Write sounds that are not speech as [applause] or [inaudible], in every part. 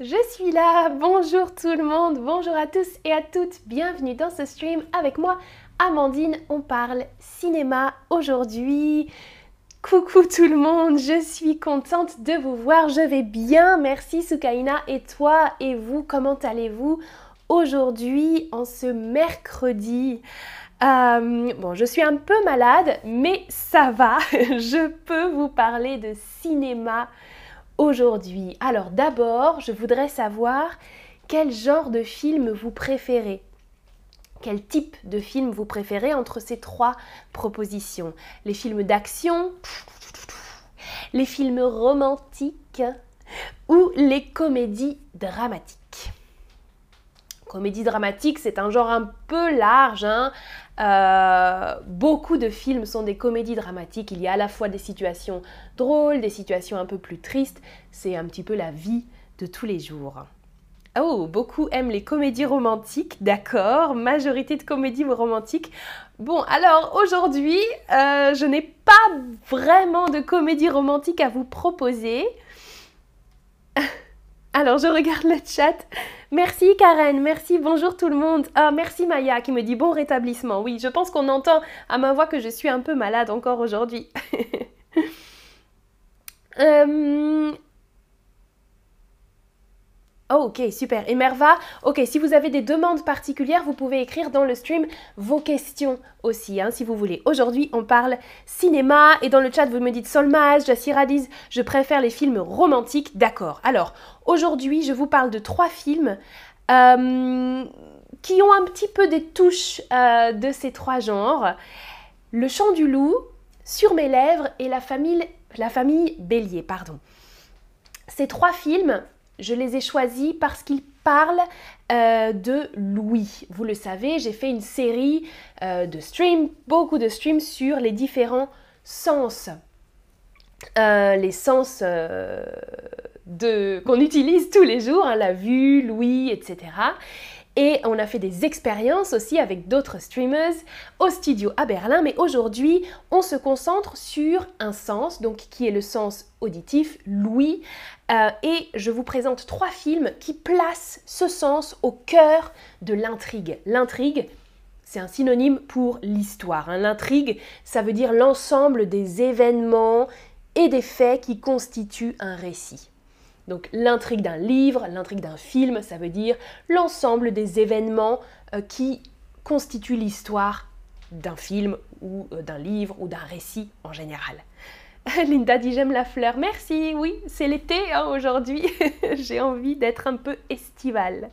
Je suis là, bonjour tout le monde, bonjour à tous et à toutes, bienvenue dans ce stream. Avec moi, Amandine, on parle cinéma aujourd'hui. Coucou tout le monde, je suis contente de vous voir, je vais bien, merci Sukaina, et toi et vous, comment allez-vous aujourd'hui en ce mercredi? Euh, bon, je suis un peu malade, mais ça va. [laughs] je peux vous parler de cinéma aujourd'hui. Alors d'abord, je voudrais savoir quel genre de film vous préférez. Quel type de film vous préférez entre ces trois propositions? Les films d'action, les films romantiques ou les comédies dramatiques? Comédie dramatique, c'est un genre un peu large. Hein. Euh, beaucoup de films sont des comédies dramatiques. Il y a à la fois des situations drôles, des situations un peu plus tristes. C'est un petit peu la vie de tous les jours. Oh, beaucoup aiment les comédies romantiques, d'accord. Majorité de comédies romantiques. Bon, alors aujourd'hui, euh, je n'ai pas vraiment de comédie romantique à vous proposer. [laughs] Alors, je regarde le chat. Merci Karen, merci, bonjour tout le monde. Ah, merci Maya qui me dit bon rétablissement. Oui, je pense qu'on entend à ma voix que je suis un peu malade encore aujourd'hui. [laughs] euh, Oh, ok, super. Et Merva, ok, si vous avez des demandes particulières, vous pouvez écrire dans le stream vos questions aussi, hein, si vous voulez. Aujourd'hui, on parle cinéma et dans le chat, vous me dites Solmaz, Jassira disent je préfère les films romantiques. D'accord. Alors, aujourd'hui, je vous parle de trois films euh, qui ont un petit peu des touches euh, de ces trois genres. Le chant du loup, Sur mes lèvres et la famille, la famille Bélier, pardon. Ces trois films, je les ai choisis parce qu'ils parlent euh, de Louis. Vous le savez, j'ai fait une série euh, de streams, beaucoup de streams sur les différents sens. Euh, les sens qu'on utilise tous les jours, hein, la vue, l'ouïe, etc. Et on a fait des expériences aussi avec d'autres streamers au studio à Berlin. Mais aujourd'hui, on se concentre sur un sens, donc qui est le sens auditif, l'ouïe. Euh, et je vous présente trois films qui placent ce sens au cœur de l'intrigue. L'intrigue, c'est un synonyme pour l'histoire. Hein. L'intrigue, ça veut dire l'ensemble des événements et des faits qui constituent un récit. Donc l'intrigue d'un livre, l'intrigue d'un film, ça veut dire l'ensemble des événements euh, qui constituent l'histoire d'un film ou euh, d'un livre ou d'un récit en général. [laughs] Linda dit j'aime la fleur. Merci, oui, c'est l'été hein, aujourd'hui. [laughs] J'ai envie d'être un peu estivale.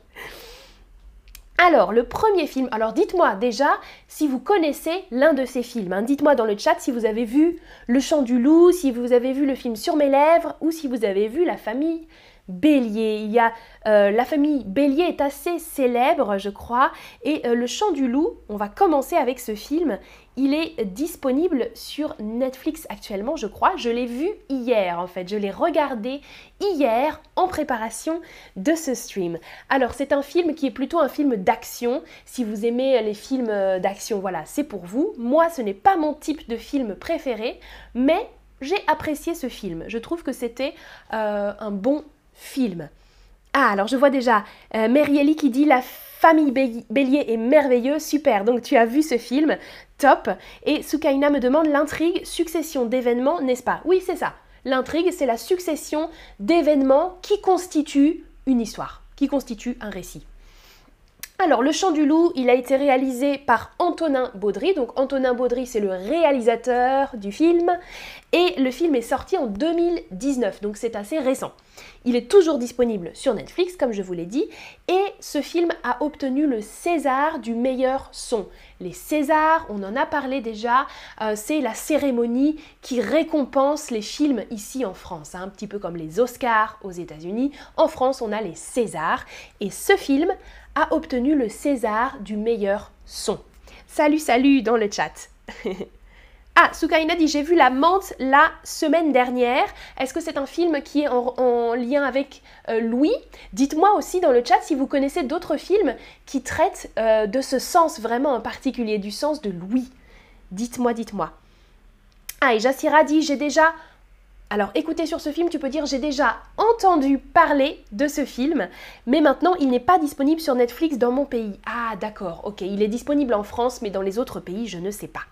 Alors, le premier film, alors dites-moi déjà si vous connaissez l'un de ces films. Hein. Dites-moi dans le chat si vous avez vu Le Chant du Loup, si vous avez vu le film Sur mes lèvres ou si vous avez vu La famille Bélier. Y a euh, la famille Bélier est assez célèbre, je crois, et euh, Le Chant du Loup. On va commencer avec ce film. Il est disponible sur Netflix actuellement, je crois. Je l'ai vu hier, en fait. Je l'ai regardé hier en préparation de ce stream. Alors, c'est un film qui est plutôt un film d'action. Si vous aimez les films euh, d'action, voilà, c'est pour vous. Moi, ce n'est pas mon type de film préféré, mais j'ai apprécié ce film. Je trouve que c'était un bon film. Ah, alors je vois déjà euh, qui dit la famille Bélier est merveilleuse, super. Donc tu as vu ce film, top. Et Sukaina me demande l'intrigue, succession d'événements, n'est-ce pas? Oui, c'est ça. L'intrigue, c'est la succession d'événements qui constituent une histoire, qui constituent un récit. Alors, Le Chant du Loup, il a été réalisé par Antonin Baudry. Donc, Antonin Baudry, c'est le réalisateur du film. Et le film est sorti en 2019, donc c'est assez récent. Il est toujours disponible sur Netflix, comme je vous l'ai dit. Et ce film a obtenu le César du meilleur son. Les Césars, on en a parlé déjà, euh, c'est la cérémonie qui récompense les films ici en France. Hein, un petit peu comme les Oscars aux États-Unis. En France, on a les Césars. Et ce film a obtenu le César du meilleur son. Salut, salut dans le chat. [laughs] ah, Sukaina dit j'ai vu La Menthe la semaine dernière. Est-ce que c'est un film qui est en, lien avec euh, Louis? Dites-moi aussi dans le chat si vous connaissez d'autres films qui traitent euh, de ce sens vraiment en particulier, du sens de Louis. Dites-moi, dites-moi. Ah, et Jassira dit j'ai déjà Alors écoutez sur ce film, tu peux dire j'ai déjà entendu parler de ce film, mais maintenant il n'est pas disponible sur Netflix dans mon pays. Ah d'accord, ok, il est disponible en France, mais dans les autres pays, je ne sais pas.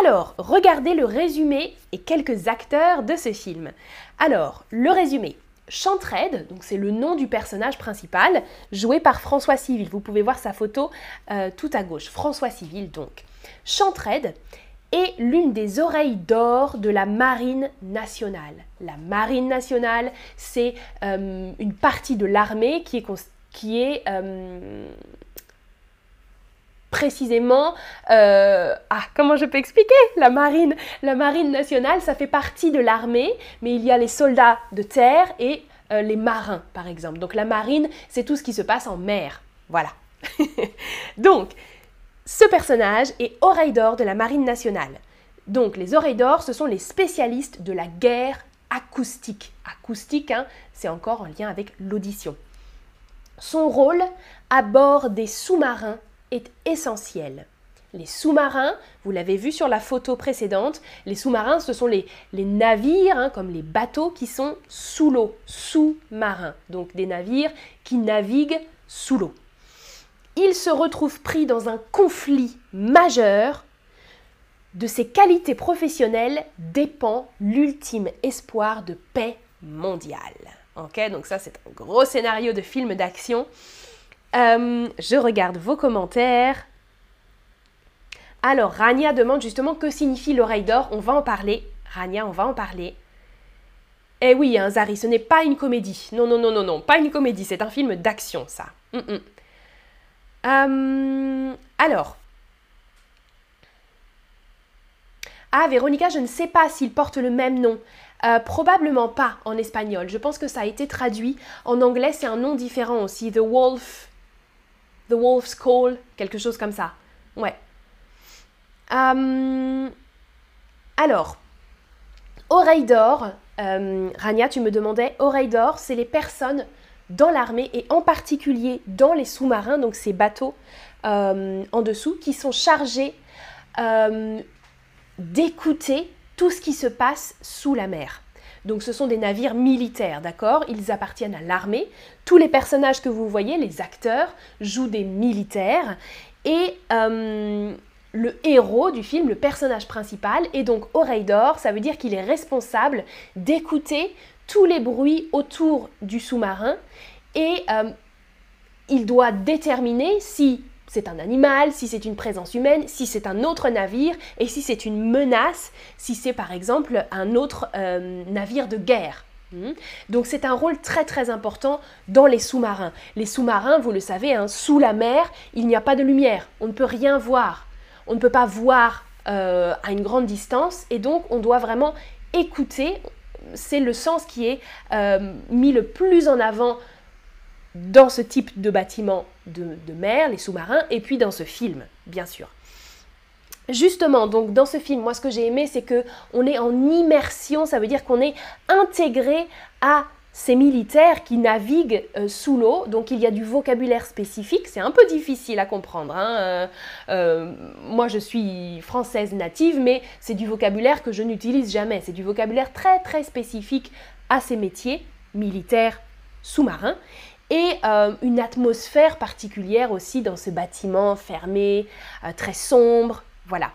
Alors, regardez le résumé et quelques acteurs de ce film. Alors, le résumé. Chantraide, donc c'est le nom du personnage principal, joué par François Civil. Vous pouvez voir sa photo euh, tout à gauche. François Civil, donc. Chantraide est l'une des oreilles d'or de la Marine nationale. La Marine nationale, c'est euh, une partie de l'armée qui est, qui est euh, précisément, euh, ah, comment je peux expliquer? La marine, la marine nationale, ça fait partie de l'armée, mais il y a les soldats de terre et les marins, par exemple. Donc la marine, c'est tout ce qui se passe en mer. Voilà. [laughs] Donc, ce personnage est oreille d'or de la Marine nationale. Donc les oreilles d'or, ce sont les spécialistes de la guerre acoustique. Acoustique, hein, c'est encore en lien avec l'audition. Son rôle à bord des sous-marins est essentiel. Les sous-marins, vous l'avez vu sur la photo précédente, les sous-marins, ce sont les, navires, hein, comme les bateaux qui sont sous l'eau, sous-marins. Donc des navires qui naviguent sous l'eau il se retrouve pris dans un conflit majeur. De ses qualités professionnelles dépend l'ultime espoir de paix mondiale. Ok, donc ça c'est un gros scénario de film d'action. Euh, je regarde vos commentaires. Alors, Rania demande justement que signifie l'oreille d'or. On va en parler. Rania, on va en parler. Eh oui, hein, Zari, ce n'est pas une comédie. Non, non, non, non, non, pas une comédie. C'est un film d'action, ça. Mm, mm. Euh, alors. Ah, Véronica, je ne sais pas s'il porte le même nom. Euh, probablement pas en espagnol. Je pense que ça a été traduit. En anglais, c'est un nom différent aussi. The Wolf. The Wolf's Call. Quelque chose comme ça. Ouais. Euh, alors. Oreille d'or. Rania, tu me demandais. Oreille d'or, c'est les personnes dans l'armée et en particulier dans les sous-marins, donc ces bateaux euh, en dessous, qui sont chargés euh, d'écouter tout ce qui se passe sous la mer. Donc ce sont des navires militaires, d'accord? Ils appartiennent à l'armée. Tous les personnages que vous voyez, les acteurs, jouent des militaires. Et euh, le héros du film, le personnage principal, est donc oreille d'or. Ça veut dire qu'il est responsable d'écouter tous les bruits autour du sous-marin et euh, il doit déterminer si c'est un animal, si c'est une présence humaine, si c'est un autre navire et si c'est une menace, si c'est par exemple un autre euh, navire de guerre. Hmm. Donc c'est un rôle très très important dans les sous-marins. Les sous-marins, vous le savez, hein, sous la mer, il n'y a pas de lumière, on ne peut rien voir, on ne peut pas voir euh, à une grande distance et donc on doit vraiment écouter, c'est le sens qui est euh, mis le plus en avant dans ce type de bâtiment de, mer, les sous-marins, et puis dans ce film, bien sûr. Justement, donc dans ce film, moi ce que j'ai aimé, c'est que on est en immersion, ça veut dire qu'on est intégré à ces militaires qui naviguent euh, sous l'eau, donc il y a du vocabulaire spécifique, c'est un peu difficile à comprendre. Hein. Euh, euh, moi je suis française native, mais c'est du vocabulaire que je n'utilise jamais, c'est du vocabulaire très très spécifique à ces métiers militaires sous-marins et une atmosphère particulière aussi dans ce bâtiment fermé, très sombre. Voilà.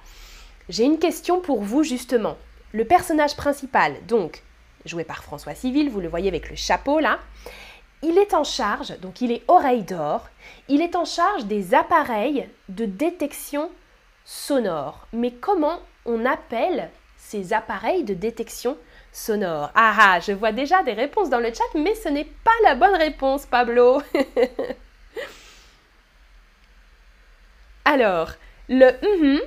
J'ai une question pour vous justement. Le personnage principal, donc joué par François Civil, vous le voyez avec le chapeau là. Il est en charge, donc il est oreille d'or, il est en charge des appareils de détection sonore. Mais comment on appelle ces appareils de détection sonore? Ah ah, je vois déjà des réponses dans le chat, mais ce n'est pas la bonne réponse, Pablo. [laughs] Alors, le mm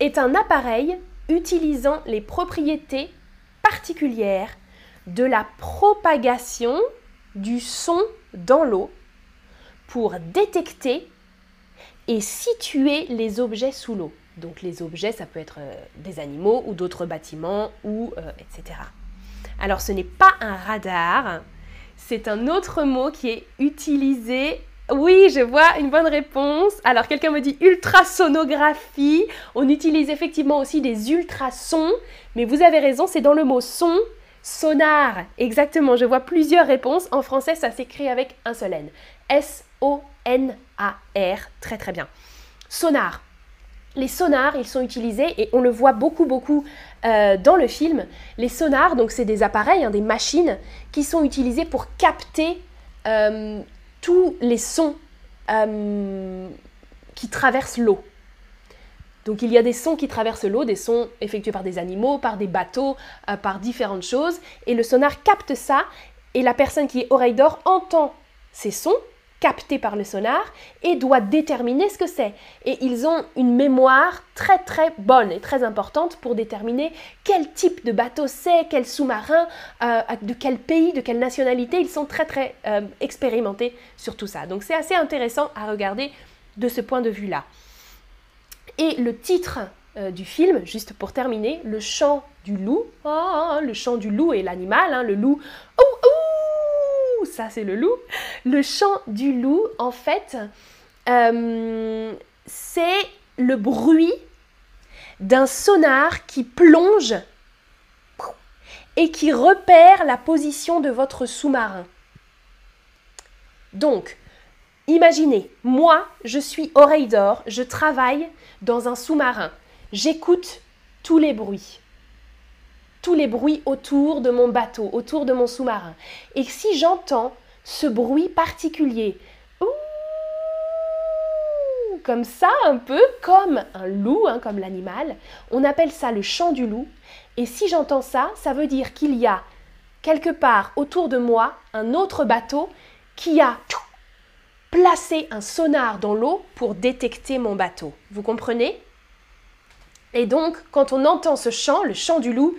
est un appareil utilisant les propriétés particulière de la propagation du son dans l'eau pour détecter et situer les objets sous l'eau. Donc les objets, ça peut être euh, des animaux ou d'autres bâtiments, ou euh, etc. Alors ce n'est pas un radar, c'est un autre mot qui est utilisé Oui, je vois une bonne réponse. Alors, quelqu'un me dit ultrasonographie. On utilise effectivement aussi des ultrasons, mais vous avez raison, c'est dans le mot son, sonar. Exactement, je vois plusieurs réponses. En français, ça s'écrit avec un seul N. S-O-N-A-R. Très très bien. Sonar. Les sonars, ils sont utilisés et on le voit beaucoup beaucoup euh, dans le film. Les sonars, donc c'est des appareils, hein, des machines qui sont utilisés pour capter euh, tous les sons euh, qui traversent l'eau. Donc il y a des sons qui traversent l'eau, des sons effectués par des animaux, par des bateaux, euh, par différentes choses, et le sonar capte ça, et la personne qui est oreille d'or entend ces sons capté par le sonar et doit déterminer ce que c'est. Et ils ont une mémoire très très bonne et très importante pour déterminer quel type de bateau c'est, quel sous-marin, euh, de quel pays, de quelle nationalité. Ils sont très très euh, expérimentés sur tout ça. Donc c'est assez intéressant à regarder de ce point de vue-là. Et le titre euh, du film, juste pour terminer, le chant du loup. Oh, le chant du loup et l'animal, hein, le loup. Oh, ça c'est le loup. Le chant du loup, en fait, euh, c'est le bruit d'un sonar qui plonge et qui repère la position de votre sous-marin. Donc, imaginez, moi, je suis oreille d'or, je travaille dans un sous-marin, j'écoute tous les bruits les bruits autour de mon bateau, autour de mon sous-marin. Et si j'entends ce bruit particulier, comme ça un peu, comme un loup, hein, comme l'animal, on appelle ça le chant du loup. Et si j'entends ça, ça veut dire qu'il y a quelque part autour de moi un autre bateau qui a placé un sonar dans l'eau pour détecter mon bateau. Vous comprenez? Et donc, quand on entend ce chant, le chant du loup,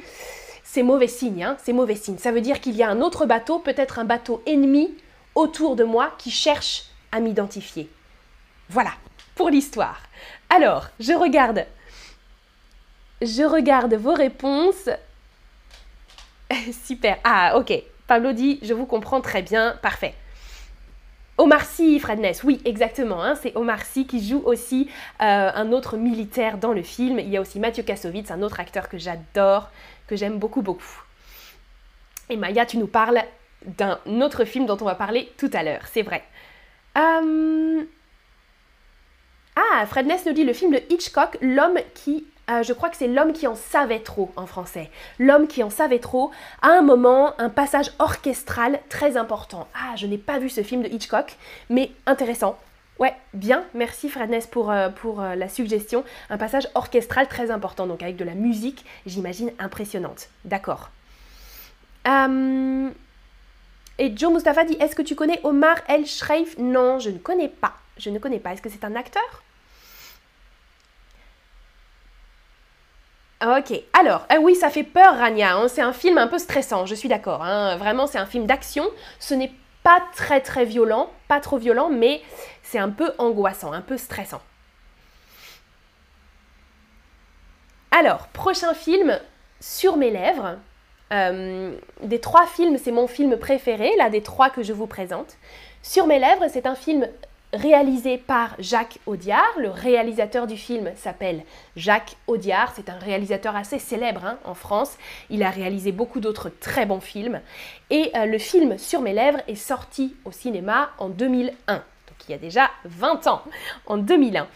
c'est mauvais signe, hein c'est mauvais signe. Ça veut dire qu'il y a un autre bateau, peut-être un bateau ennemi autour de moi qui cherche à m'identifier. Voilà, pour l'histoire. Alors, je regarde. Je regarde vos réponses. [laughs] Super. Ah, ok. Pablo dit, je vous comprends très bien. Parfait. Omar Sy, Fred Ness, oui, exactement. Hein, c'est Omar Sy qui joue aussi euh, un autre militaire dans le film. Il y a aussi Mathieu Kassovitz, un autre acteur que j'adore, que j'aime beaucoup, beaucoup. Et Maya, tu nous parles d'un autre film dont on va parler tout à l'heure, c'est vrai. Euh, ah, Fred Ness nous dit le film de Hitchcock, L'homme qui euh, je crois que c'est l'homme qui en savait trop en français. L'homme qui en savait trop, à un moment, un passage orchestral très important. Ah, je n'ai pas vu ce film de Hitchcock, mais intéressant. Ouais, bien, merci Fredness pour, euh, euh, la suggestion. Un passage orchestral très important, donc avec de la musique, j'imagine, impressionnante. D'accord. Et Joe Mustafa dit, est-ce que tu connais Omar El Shreif? Non, je ne connais pas. Je ne connais pas. Est-ce que c'est un acteur? Ok, alors, euh, oui, ça fait peur, Rania. Hein. C'est un film un peu stressant, je suis d'accord. Hein. Vraiment, c'est un film d'action. Ce n'est pas très très violent, pas trop violent, mais c'est un peu angoissant, un peu stressant. Alors, prochain film, Sur mes lèvres. Euh, des trois films, c'est mon film préféré, là, des trois que je vous présente. Sur mes lèvres, c'est un film réalisé par Jacques Audiard. Le réalisateur du film s'appelle Jacques Audiard. C'est un réalisateur assez célèbre hein, en France. Il a réalisé beaucoup d'autres très bons films. Et euh, le film Sur mes lèvres est sorti au cinéma en 2001. Donc il y a déjà 20 ans, en 2001.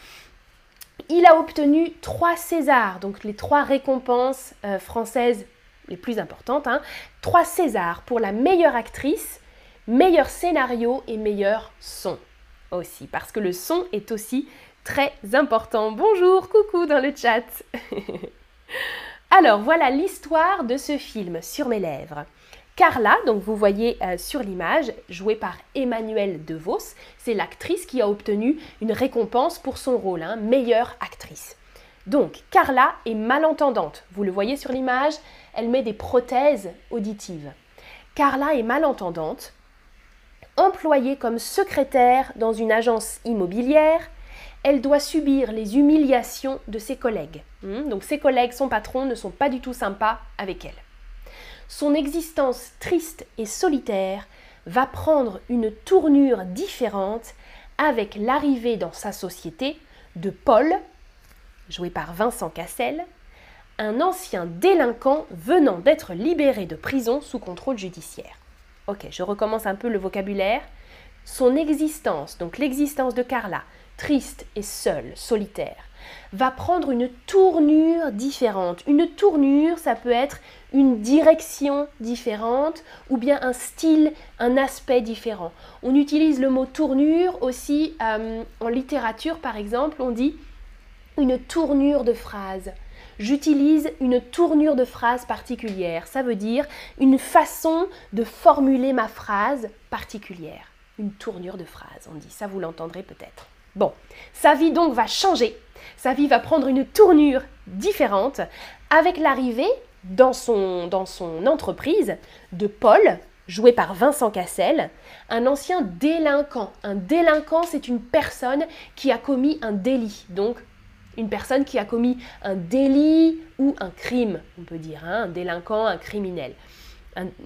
Il a obtenu trois Césars, donc les trois récompenses euh, françaises les plus importantes. Hein. Trois Césars pour la meilleure actrice, meilleur scénario et meilleur son aussi, parce que le son est aussi très important. Bonjour, coucou dans le chat. [laughs] Alors voilà l'histoire de ce film sur mes lèvres. Carla, donc vous voyez euh, sur l'image, jouée par Emmanuelle DeVos, c'est l'actrice qui a obtenu une récompense pour son rôle, hein, meilleure actrice. Donc Carla est malentendante, vous le voyez sur l'image, elle met des prothèses auditives. Carla est malentendante, Employée comme secrétaire dans une agence immobilière, elle doit subir les humiliations de ses collègues. Hmm, donc ses collègues, son patron, ne sont pas du tout sympas avec elle. Son existence triste et solitaire va prendre une tournure différente avec l'arrivée dans sa société de Paul, joué par Vincent Cassel, un ancien délinquant venant d'être libéré de prison sous contrôle judiciaire. Ok, je recommence un peu le vocabulaire. Son existence, donc l'existence de Carla, triste et seule, solitaire, va prendre une tournure différente. Une tournure, ça peut être une direction différente ou bien un style, un aspect différent. On utilise le mot tournure aussi euh, en littérature, par exemple, on dit une tournure de phrase. J'utilise une tournure de phrase particulière. Ça veut dire une façon de formuler ma phrase particulière. Une tournure de phrase, on dit. Ça, vous l'entendrez peut-être. Bon, sa vie donc va changer. Sa vie va prendre une tournure différente avec l'arrivée dans son, dans son entreprise de Paul, joué par Vincent Cassel, un ancien délinquant. Un délinquant, c'est une personne qui a commis un délit. Donc, une personne qui a commis un délit ou un crime, on peut dire, hein, un délinquant, un criminel.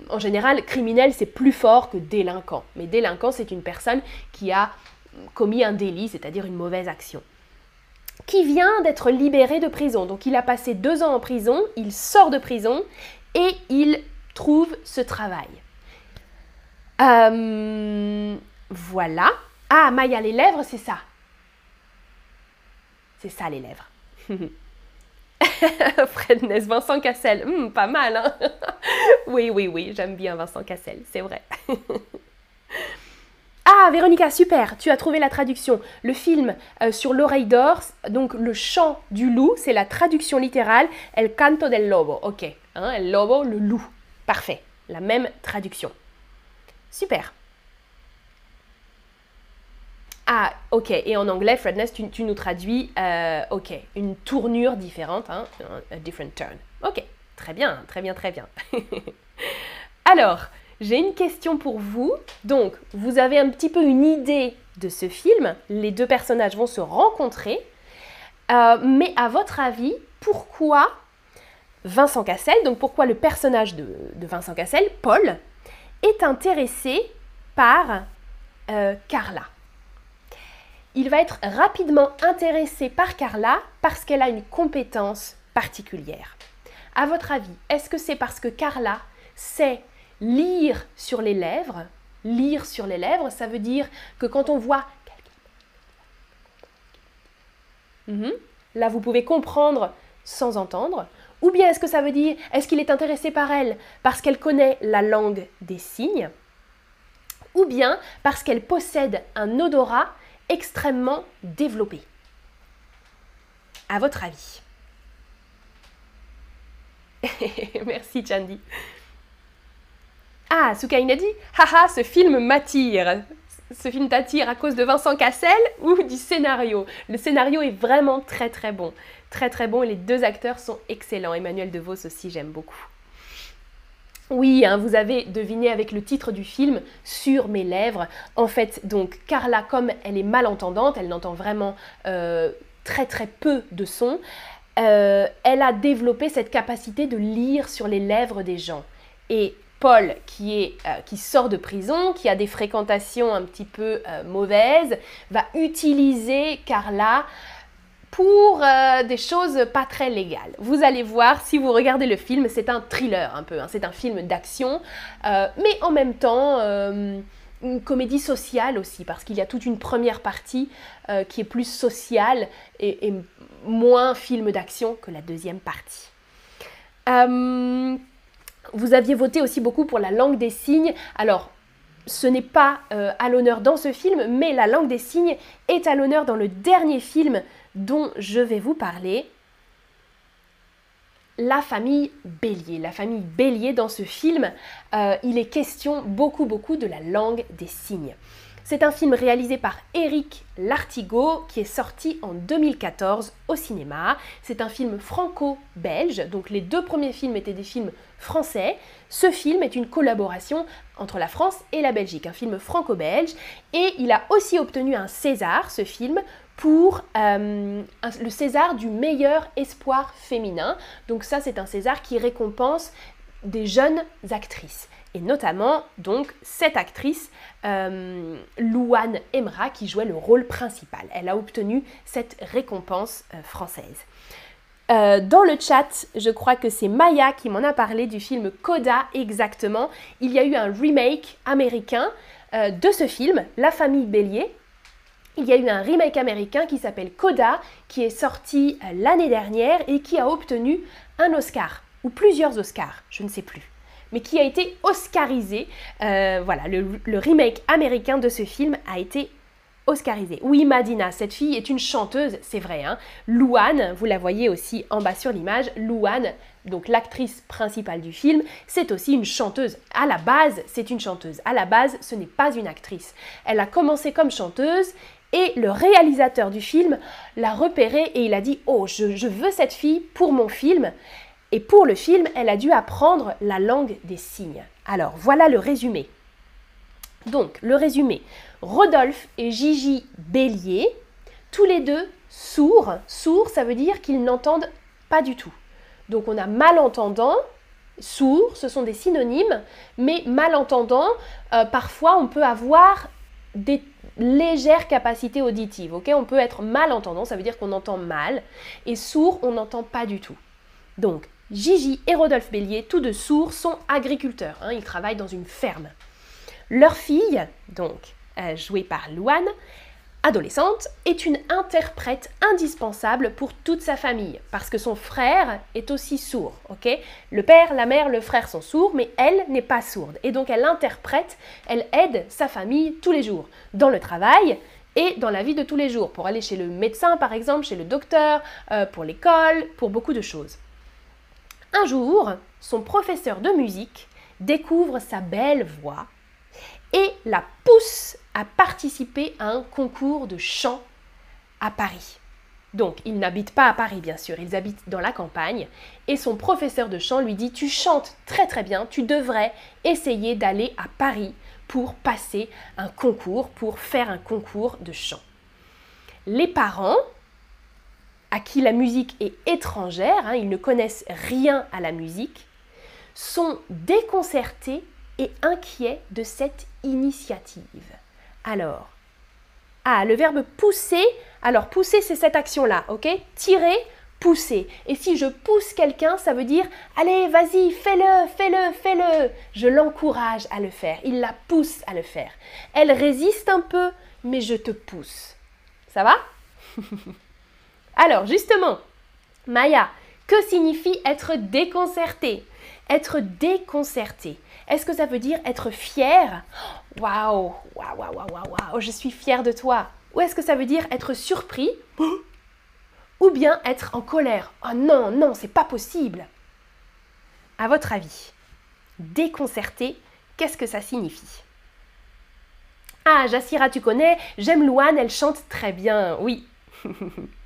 en général, criminel, c'est plus fort que délinquant. Mais délinquant, c'est une personne qui a commis un délit, c'est-à-dire une mauvaise action, qui vient d'être libéré de prison. Donc il a passé deux ans en prison, il sort de prison et il trouve ce travail. Euh, voilà. Ah, Maya, les lèvres, c'est ça. C'est ça, les lèvres. [laughs] Fred Ness, Vincent Cassel, hmm, pas mal, hein? [laughs] Oui, oui, oui, j'aime bien Vincent Cassel, c'est vrai. [laughs] Ah, Véronica, super, tu as trouvé la traduction. Le film euh, sur l'oreille d'or, donc le chant du loup, c'est la traduction littérale, El canto del lobo. Ok, hein, el lobo, le loup. Parfait, la même traduction. Super. Ah, ok, et en anglais, Fredness, tu, nous traduis, euh, ok, une tournure différente, hein, a different turn. Ok, très bien, très bien, très bien. [laughs] Alors, j'ai une question pour vous. Donc, vous avez un petit peu une idée de ce film. Les deux personnages vont se rencontrer. Euh, mais à votre avis, pourquoi Vincent Cassel, donc pourquoi le personnage de, Vincent Cassel, Paul, est intéressé par euh, Carla? Il va être rapidement intéressé par Carla parce qu'elle a une compétence particulière. À votre avis, est-ce que c'est parce que Carla sait lire sur les lèvres? Lire sur les lèvres, ça veut dire que quand on voit mhm. là vous pouvez comprendre sans entendre. Ou bien est-ce que ça veut dire, est-ce qu'il est intéressé par elle parce qu'elle connaît la langue des signes? Ou bien parce qu'elle possède un odorat extrêmement développé À votre avis? [laughs] Merci Chandy. Ah, Soukaina dit Haha, ce film m'attire. Ce film t'attire à cause de Vincent Cassel ou du scénario? Le scénario est vraiment très très bon. Très très bon et les deux acteurs sont excellents. Emmanuel DeVos aussi, j'aime beaucoup. Oui, hein, vous avez deviné avec le titre du film, Sur mes lèvres. En fait, donc, Carla, comme elle est malentendante, elle n'entend vraiment euh, très très peu de sons, euh, elle a développé cette capacité de lire sur les lèvres des gens. Et Paul qui, est, euh, qui sort de prison, qui a des fréquentations un petit peu mauvaises, va utiliser Carla pour euh, des choses pas très légales. Vous allez voir, si vous regardez le film, c'est un thriller un peu, hein. c'est un film d'action, mais en même temps une comédie sociale aussi, parce qu'il y a toute une première partie qui est plus sociale et, moins film d'action que la deuxième partie. Vous aviez voté aussi beaucoup pour la langue des signes. Alors, ce n'est pas euh, à l'honneur dans ce film, mais la langue des signes est à l'honneur dans le dernier film dont je vais vous parler. La famille Bélier. La famille Bélier dans ce film, euh, il est question beaucoup beaucoup de la langue des signes. C'est un film réalisé par Eric Lartigot qui est sorti en 2014 au cinéma. C'est un film franco-belge, donc les deux premiers films étaient des films français. Ce film est une collaboration entre la France et la Belgique, un film franco-belge, et il a aussi obtenu un César, ce film, pour euh, le César du meilleur espoir féminin. Donc ça, c'est un César qui récompense des jeunes actrices. et notamment donc cette actrice euh, Louane Emra qui jouait le rôle principal. Elle a obtenu cette récompense euh, française. Dans le chat, je crois que c'est Maya qui m'en a parlé du film Coda exactement. Il y a eu un remake américain de ce film, La famille Bélier. Il y a eu un remake américain qui s'appelle Coda, qui est sorti l'année dernière et qui a obtenu un Oscar, ou plusieurs Oscars, je ne sais plus mais qui a été oscarisé. Euh, voilà, le, remake américain de ce film a été oscarisé. Oui, Madina, cette fille est une chanteuse, c'est vrai. Hein. Louane, vous la voyez aussi en bas sur l'image, Louane, donc l'actrice principale du film, c'est aussi une chanteuse. À la base, c'est une chanteuse. À la base, ce n'est pas une actrice. Elle a commencé comme chanteuse et le réalisateur du film l'a repérée et il a dit Oh, je, je, veux cette fille pour mon film. Et pour le film, elle a dû apprendre la langue des signes. Alors voilà le résumé. Donc le résumé, Rodolphe et Gigi Bélier, tous les deux sourds. Sourds, ça veut dire qu'ils n'entendent pas du tout. Donc on a malentendant, sourd, ce sont des synonymes, mais malentendant, euh, parfois on peut avoir des légères capacités auditives. ok? On peut être malentendant, ça veut dire qu'on entend mal, et sourd, on n'entend pas du tout. Donc Gigi et Rodolphe Bélier, tous deux sourds, sont agriculteurs. Hein, ils travaillent dans une ferme. Leur fille, donc euh, jouée par Louane, adolescente, est une interprète indispensable pour toute sa famille, parce que son frère est aussi sourd. le père, la mère, le frère sont sourds, mais elle n'est pas sourde. Et donc elle interprète, elle aide sa famille tous les jours, dans le travail, et dans la vie de tous les jours, pour aller chez le médecin par exemple, chez le docteur, euh, pour l'école, pour beaucoup de choses. Un jour, son professeur de musique découvre sa belle voix et la pousse à participer à un concours de chant à Paris. Donc, ils n'habitent pas à Paris, bien sûr, ils habitent dans la campagne. Et son professeur de chant lui dit, tu chantes très très bien, tu devrais essayer d'aller à Paris pour passer un concours, pour faire un concours de chant. Les parents à qui la musique est étrangère, hein, ils ne connaissent rien à la musique, sont déconcertés et inquiets de cette initiative. Alors, ah, le verbe pousser, alors pousser c'est cette action-là, ok? Tirer, pousser. Et si je pousse quelqu'un, ça veut dire allez, vas-y, fais-le, fais-le, fais-le. Je l'encourage à le faire, il la pousse à le faire. Elle résiste un peu, mais je te pousse. Ça va? [laughs] Alors justement, Maya, que signifie être déconcerté? Être déconcerté. Est-ce que ça veut dire être fier? Waouh, waouh, waouh, waouh, waouh, je suis fier de toi. Ou est-ce que ça veut dire être surpris? [gasps] Ou bien être en colère? Oh non, non, c'est pas possible. À votre avis, déconcerté, qu'est-ce que ça signifie? Ah, Jassira, tu connais, j'aime Louane, elle chante très bien, oui. [laughs]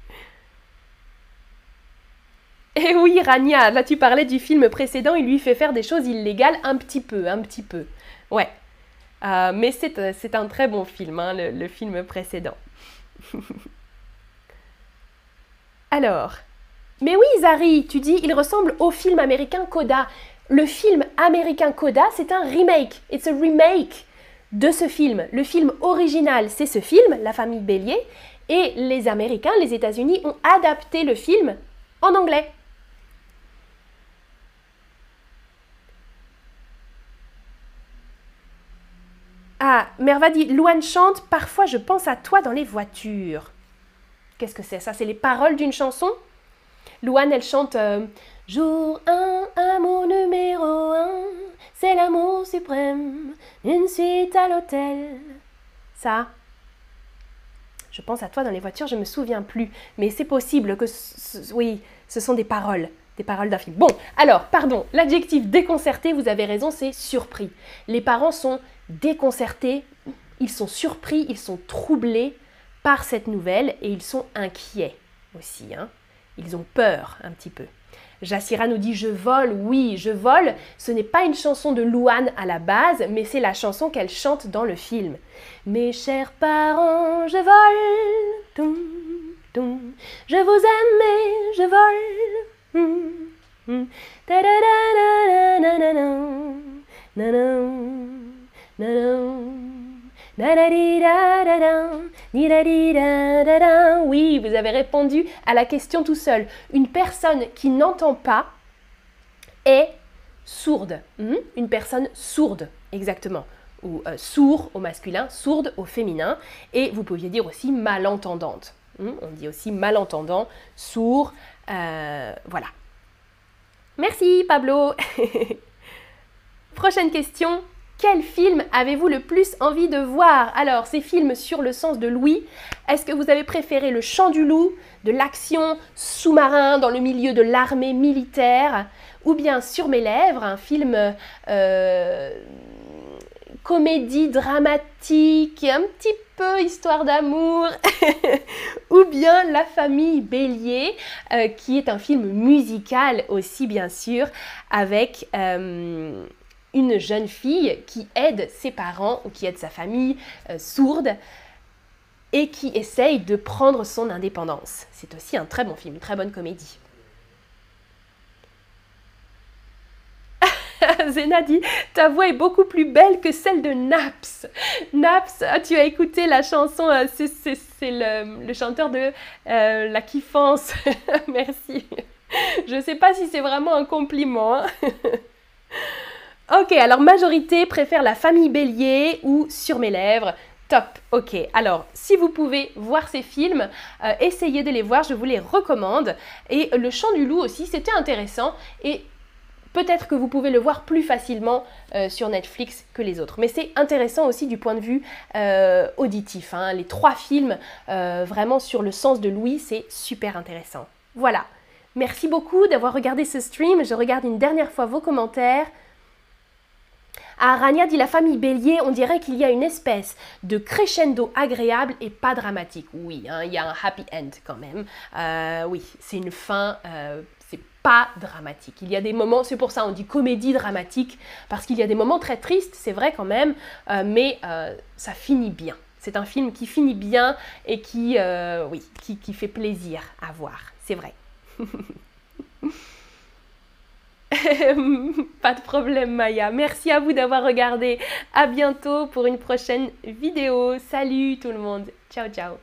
Et eh oui, Rania, là tu parlais du film précédent, il lui fait faire des choses illégales un petit peu, un petit peu. Ouais. Euh, mais euh, c'est un très bon film, hein, le, film précédent. [laughs] Alors, mais oui, Zari, tu dis, il ressemble au film américain Coda. Le film américain Coda, c'est un remake. It's a remake de ce film. Le film original, c'est ce film, La famille Bélier. Et les Américains, les États-Unis, ont adapté le film en anglais. Ah, Merva dit Louane chante Parfois je pense à toi dans les voitures. Qu'est-ce que c'est? Ça, c'est les paroles d'une chanson? Louane, elle chante euh, Jour 1, amour numéro 1, c'est l'amour suprême, une suite à l'hôtel. Ça, je pense à toi dans les voitures, je me souviens plus. Mais c'est possible que, oui, ce sont des paroles, des paroles d'un film. Bon, alors, pardon, l'adjectif déconcerté, vous avez raison, c'est surpris. Les parents sont déconcertés, ils sont surpris, ils sont troublés par cette nouvelle et ils sont inquiets aussi. Hein. Ils ont peur un petit peu. Jassira nous dit Je vole, oui, je vole. Ce n'est pas une chanson de Louane à la base, mais c'est la chanson qu'elle chante dans le film. Mes chers parents, je vole. Je vous aime et je vole. Nanadidadadam, nidadidadadam. Oui, vous avez répondu à la question tout seul. Une personne qui n'entend pas est sourde. Hmm? Une personne sourde, exactement. Ou euh, sourd au masculin, sourde au féminin. Et vous pouviez dire aussi malentendante. Hmm? On dit aussi malentendant, sourd. euh, voilà. Merci Pablo. [laughs] Prochaine question. Quel film avez-vous le plus envie de voir? Alors, ces films sur le sens de Louis, est-ce que vous avez préféré Le Chant du Loup, de l'action sous-marin dans le milieu de l'armée militaire, ou bien Sur mes lèvres, un film euh, comédie dramatique, un petit peu histoire d'amour, [laughs] ou bien La famille Bélier, euh, qui est un film musical aussi bien sûr, avec euh, une jeune fille qui aide ses parents ou qui aide sa famille euh, sourde et qui essaye de prendre son indépendance. C'est aussi un très bon film, une très bonne comédie. [laughs] Zena dit Ta voix est beaucoup plus belle que celle de Naps. Naps, ah, tu as écouté la chanson, euh, c'est, le chanteur de euh, La Kiffance. [laughs] Merci. Je ne sais pas si c'est vraiment un compliment. hein. [laughs] ok, alors majorité préfère la famille Bélier ou Sur mes lèvres. Top, ok. Alors, si vous pouvez voir ces films, euh, essayez de les voir, je vous les recommande. Et Le Chant du Loup aussi, c'était intéressant. Et Peut-être que vous pouvez le voir plus facilement euh, sur Netflix que les autres. Mais c'est intéressant aussi du point de vue euh, auditif. hein. Les trois films vraiment sur le sens de Louis, c'est super intéressant. Voilà. Merci beaucoup d'avoir regardé ce stream. Je regarde une dernière fois vos commentaires. Ah, Rania dit la famille Bélier, on dirait qu'il y a une espèce de crescendo agréable et pas dramatique. Oui, hein, il y a un happy end quand même. Euh, oui, c'est une fin, euh, c'est pas dramatique. Il y a des moments, c'est pour ça on dit comédie dramatique, parce qu'il y a des moments très tristes, c'est vrai quand même, euh, mais ça finit bien. C'est un film qui finit bien et qui, oui, qui fait plaisir à voir, c'est vrai. [laughs] [laughs] Pas de problème Maya. Merci à vous d'avoir regardé. À bientôt pour une prochaine vidéo. Salut tout le monde. Ciao ciao.